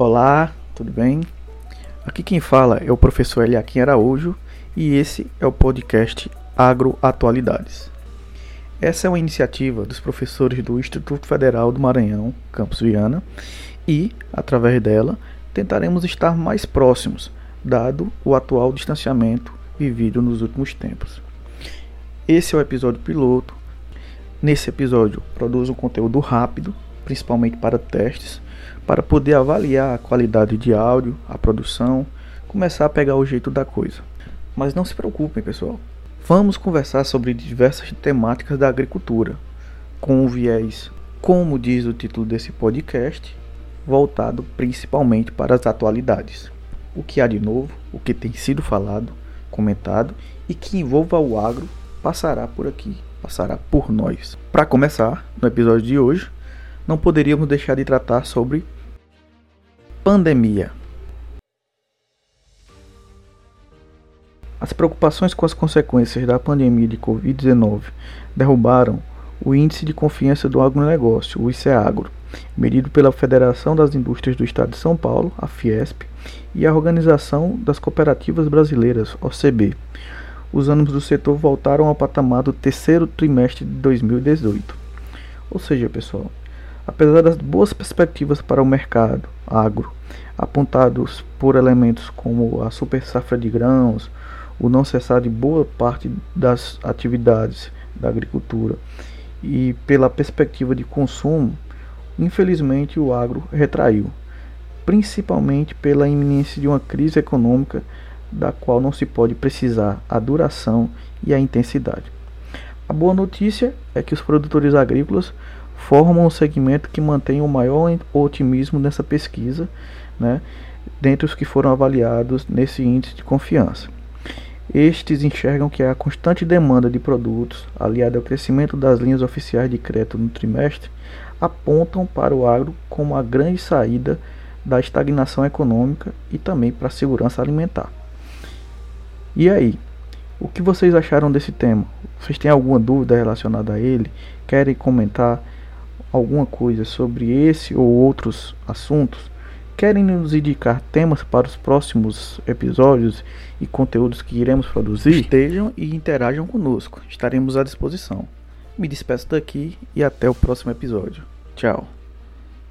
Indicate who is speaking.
Speaker 1: Olá, tudo bem? Aqui quem fala é o professor Eliakim Araújo e esse é o podcast Agroatualidades. Essa é uma iniciativa dos professores do Instituto Federal do Maranhão, Campus Viana, e, através dela, tentaremos estar mais próximos, dado o atual distanciamento vivido nos últimos tempos. Esse é o episódio piloto. Nesse episódio, produzo um conteúdo rápido, principalmente para testes, para poder avaliar a qualidade de áudio, a produção, começar a pegar o jeito da coisa. Mas não se preocupem, pessoal. Vamos conversar sobre diversas temáticas da agricultura, com o viés, como diz o título desse podcast, voltado principalmente para as atualidades. O que há de novo, o que tem sido falado, comentado e que envolva o agro passará por aqui, passará por nós. Para começar, no episódio de hoje, não poderíamos deixar de tratar sobre pandemia. As preocupações com as consequências da pandemia de Covid-19 derrubaram o Índice de Confiança do Agronegócio, o ICEAGRO, medido pela Federação das Indústrias do Estado de São Paulo, a Fiesp, e a Organização das Cooperativas Brasileiras, OCB. Os ânimos do setor voltaram ao patamar do terceiro trimestre de 2018. Ou seja, pessoal, apesar das boas perspectivas para o mercado agro, apontados por elementos como a super safra de grãos, o não cessar de boa parte das atividades da agricultura e pela perspectiva de consumo, infelizmente o agro retraiu, principalmente pela iminência de uma crise econômica da qual não se pode precisar a duração e a intensidade. A boa notícia é que os produtores agrícolas formam um segmento que mantém o maior otimismo nessa pesquisa, né, dentre os que foram avaliados nesse índice de confiança. Estes enxergam que a constante demanda de produtos, aliada ao crescimento das linhas oficiais de crédito no trimestre, apontam para o agro como a grande saída da estagnação econômica e também para a segurança alimentar. E aí, o que vocês acharam desse tema? Vocês têm alguma dúvida relacionada a ele? Querem comentar? Alguma coisa sobre esse ou outros assuntos, querem nos indicar temas para os próximos episódios e conteúdos que iremos produzir, estejam e interajam conosco. Estaremos à disposição. Me despeço daqui e até o próximo episódio. Tchau.